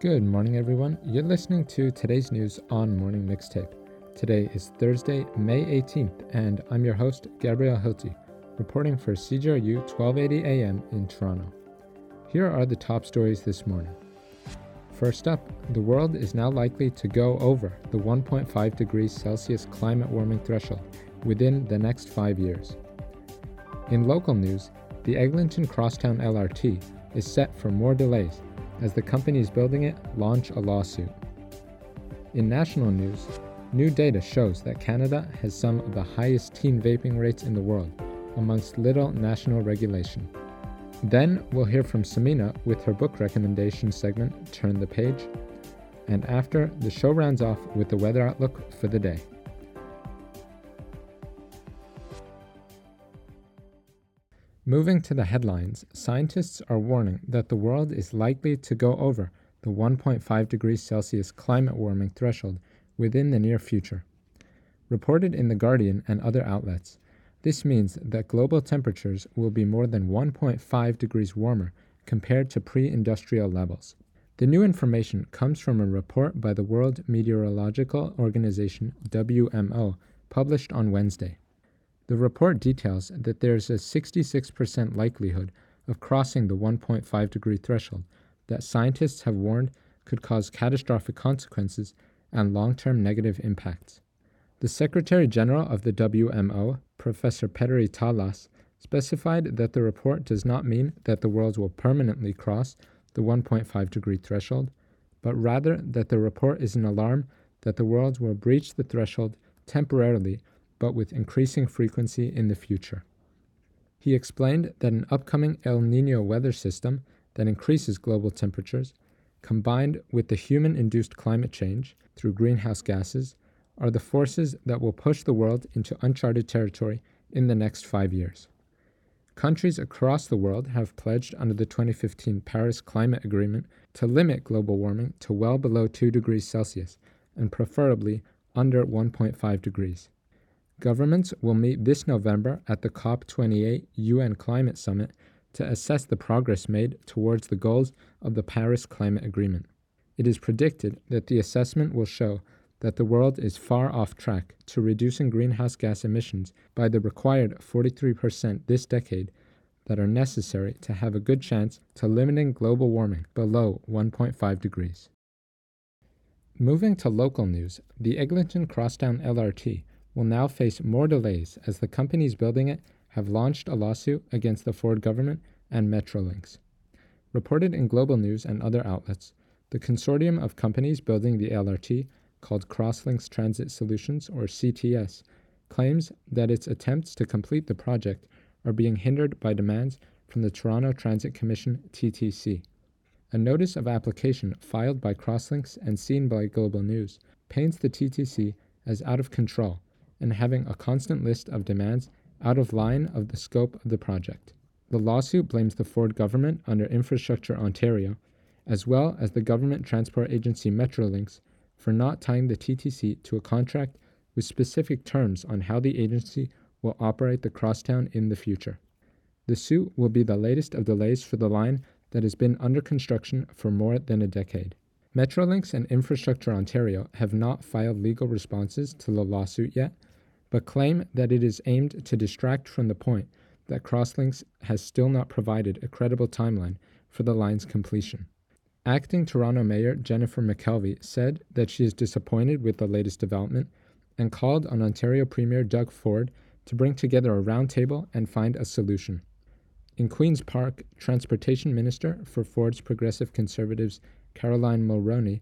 Good morning, everyone. You're listening to today's news on Morning Mixtape. Today is Thursday, May 18th, and I'm your host, Gabriel Hilty, reporting for CJRU 1280 AM in Toronto. Here are the top stories this morning. First up, the world is now likely to go over the 1.5 degrees Celsius climate warming threshold within the next five years. In local news, the Eglinton Crosstown LRT is set for more delays as the companies building it launch a lawsuit. In national news, new data shows that Canada has some of the highest teen vaping rates in the world, amongst little national regulation. Then we'll hear from Samina with her book recommendation segment, Turn the Page. And after, the show rounds off with the weather outlook for the day. Moving to the headlines, scientists are warning that the world is likely to go over the 1.5 degrees Celsius climate warming threshold within the near future. Reported in The Guardian and other outlets, this means that global temperatures will be more than 1.5 degrees warmer compared to pre industrial levels. The new information comes from a report by the World Meteorological Organization, WMO, published on Wednesday. The report details that there is a 66% likelihood of crossing the 1.5 degree threshold that scientists have warned could cause catastrophic consequences and long term negative impacts. The Secretary General of the WMO, Professor Petteri Taalas, specified that the report does not mean that the world will permanently cross the 1.5 degree threshold, but rather that the report is an alarm that the world will breach the threshold temporarily but with increasing frequency in the future. He explained that an upcoming El Nino weather system that increases global temperatures, combined with the human induced climate change through greenhouse gases, are the forces that will push the world into uncharted territory in the next five years. Countries across the world have pledged under the 2015 Paris Climate Agreement to limit global warming to well below 2 degrees Celsius and preferably under 1.5 degrees. Governments will meet this November at the COP28 UN Climate Summit to assess the progress made towards the goals of the Paris Climate Agreement. It is predicted that the assessment will show that the world is far off track to reducing greenhouse gas emissions by the required 43% this decade that are necessary to have a good chance to limiting global warming below 1.5 degrees. Moving to local news, the Eglinton Crosstown LRT will now face more delays as the companies building it have launched a lawsuit against the Ford government and Metrolinx. Reported in Global News and other outlets, the consortium of companies building the LRT, called Crosslinks Transit Solutions or CTS, claims that its attempts to complete the project are being hindered by demands from the Toronto Transit Commission TTC. A notice of application filed by Crosslinks and seen by Global News paints the TTC as out of control and having a constant list of demands out of line of the scope of the project. The lawsuit blames the Ford government under Infrastructure Ontario, as well as the government transport agency Metrolinx, for not tying the TTC to a contract with specific terms on how the agency will operate the crosstown in the future. The suit will be the latest of delays for the line that has been under construction for more than a decade. Metrolinx and Infrastructure Ontario have not filed legal responses to the lawsuit yet, but claim that it is aimed to distract from the point that Crosslinks has still not provided a credible timeline for the line's completion. Acting Toronto Mayor Jennifer McKelvie said that she is disappointed with the latest development and called on Ontario Premier Doug Ford to bring together a roundtable and find a solution. In Queen's Park, Transportation Minister for Ford's Progressive Conservatives Caroline Mulroney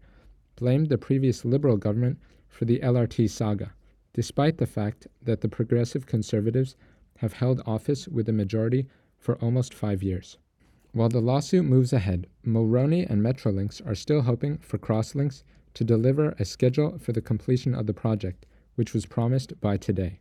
blamed the previous Liberal government for the LRT saga despite the fact that the Progressive Conservatives have held office with a majority for almost five years. While the lawsuit moves ahead, Mulroney and Metrolinx are still hoping for Crosslinks to deliver a schedule for the completion of the project, which was promised by today.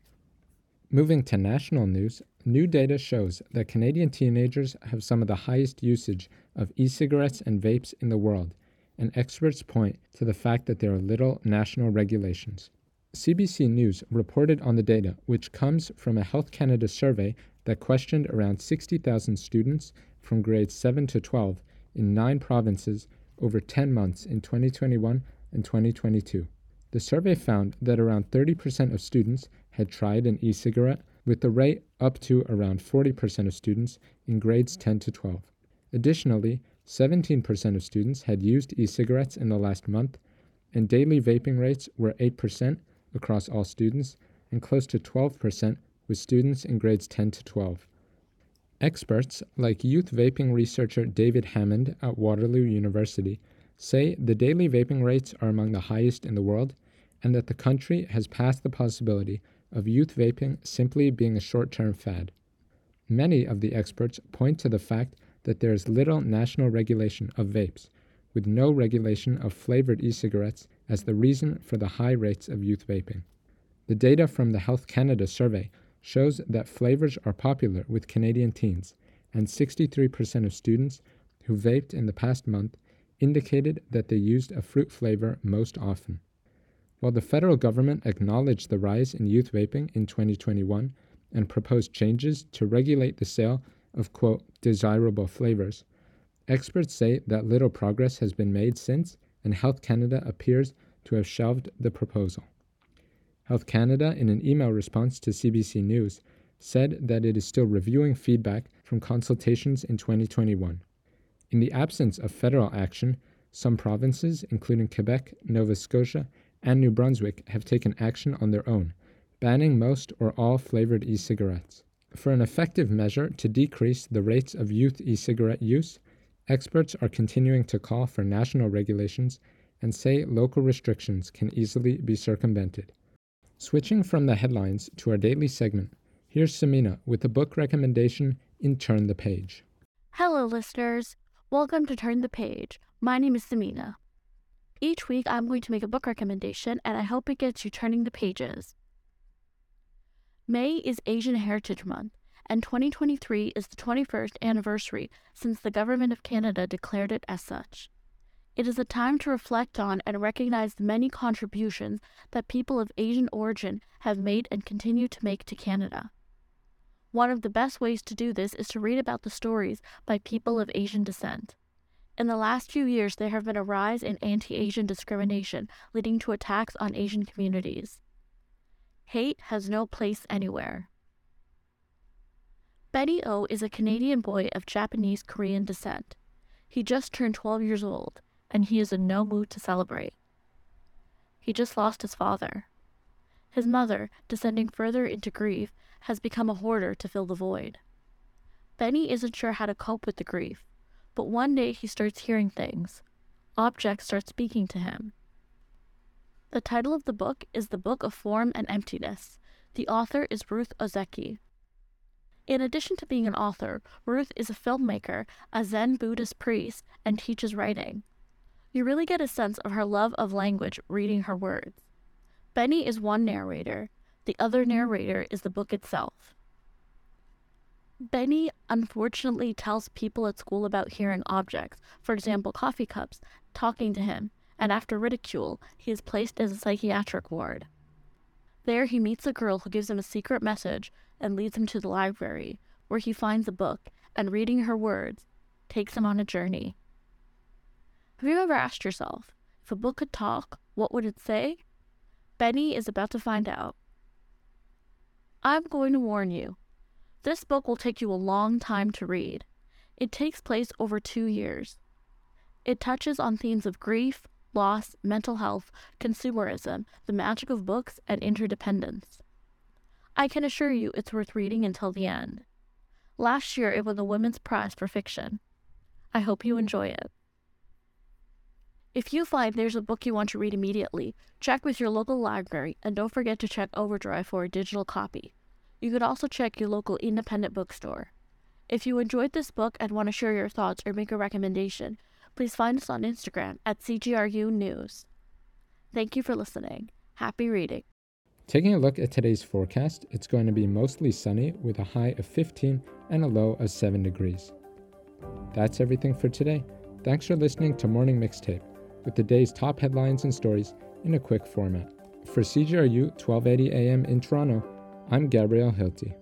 Moving to national news, new data shows that Canadian teenagers have some of the highest usage of e cigarettes and vapes in the world, and experts point to the fact that there are little national regulations. CBC News reported on the data, which comes from a Health Canada survey that questioned around 60,000 students from grades 7 to 12 in nine provinces over 10 months in 2021 and 2022. The survey found that around 30% of students had tried an e cigarette, with the rate up to around 40% of students in grades 10 to 12. Additionally, 17% of students had used e cigarettes in the last month, and daily vaping rates were 8% across all students and close to 12% with students in grades 10 to 12. Experts, like youth vaping researcher David Hammond at Waterloo University, say the daily vaping rates are among the highest in the world and that the country has passed the possibility of youth vaping simply being a short term fad. Many of the experts point to the fact that there is little national regulation of vapes, with no regulation of flavored e cigarettes as the reason for the high rates of youth vaping. The data from the Health Canada survey shows that flavors are popular with Canadian teens, and 63% of students who vaped in the past month indicated that they used a fruit flavor most often. While the federal government acknowledged the rise in youth vaping in 2021 and proposed changes to regulate the sale of, quote, desirable flavors, experts say that little progress has been made since, and Health Canada appears to have shelved the proposal. Health Canada, in an email response to CBC News, said that it is still reviewing feedback from consultations in 2021. In the absence of federal action, some provinces, including Quebec, Nova Scotia, and New Brunswick have taken action on their own, banning most or all flavored e cigarettes. For an effective measure to decrease the rates of youth e cigarette use, experts are continuing to call for national regulations and say local restrictions can easily be circumvented. Switching from the headlines to our daily segment, here's Samina with a book recommendation in Turn the Page. Hello, listeners. Welcome to Turn the Page. My name is Samina. Each week, I'm going to make a book recommendation, and I hope it gets you turning the pages. May is Asian Heritage Month, and 2023 is the 21st anniversary since the Government of Canada declared it as such. It is a time to reflect on and recognize the many contributions that people of Asian origin have made and continue to make to Canada. One of the best ways to do this is to read about the stories by people of Asian descent. In the last few years, there have been a rise in anti Asian discrimination, leading to attacks on Asian communities. Hate has no place anywhere. Benny O is a Canadian boy of Japanese Korean descent. He just turned 12 years old, and he is in no mood to celebrate. He just lost his father. His mother, descending further into grief, has become a hoarder to fill the void. Benny isn't sure how to cope with the grief, but one day he starts hearing things. Objects start speaking to him. The title of the book is The Book of Form and Emptiness. The author is Ruth Ozeki. In addition to being an author, Ruth is a filmmaker, a Zen Buddhist priest, and teaches writing. You really get a sense of her love of language reading her words. Benny is one narrator, the other narrator is the book itself. Benny unfortunately tells people at school about hearing objects, for example, coffee cups, talking to him, and after ridicule, he is placed in a psychiatric ward. There, he meets a girl who gives him a secret message and leads him to the library, where he finds a book and, reading her words, takes him on a journey. Have you ever asked yourself, if a book could talk, what would it say? Benny is about to find out. I'm going to warn you this book will take you a long time to read. It takes place over two years. It touches on themes of grief, loss, mental health, consumerism, the magic of books, and interdependence. I can assure you it's worth reading until the end. Last year, it won the Women's Prize for Fiction. I hope you enjoy it. If you find there's a book you want to read immediately, check with your local library and don't forget to check Overdrive for a digital copy. You could also check your local independent bookstore. If you enjoyed this book and want to share your thoughts or make a recommendation, please find us on Instagram at CJRU News. Thank you for listening. Happy reading. Taking a look at today's forecast, it's going to be mostly sunny with a high of 15 and a low of 7 degrees. That's everything for today. Thanks for listening to Morning Mixtape with the day's top headlines and stories in a quick format. For CJRU 1280 AM in Toronto, I'm Gabriel Hilty.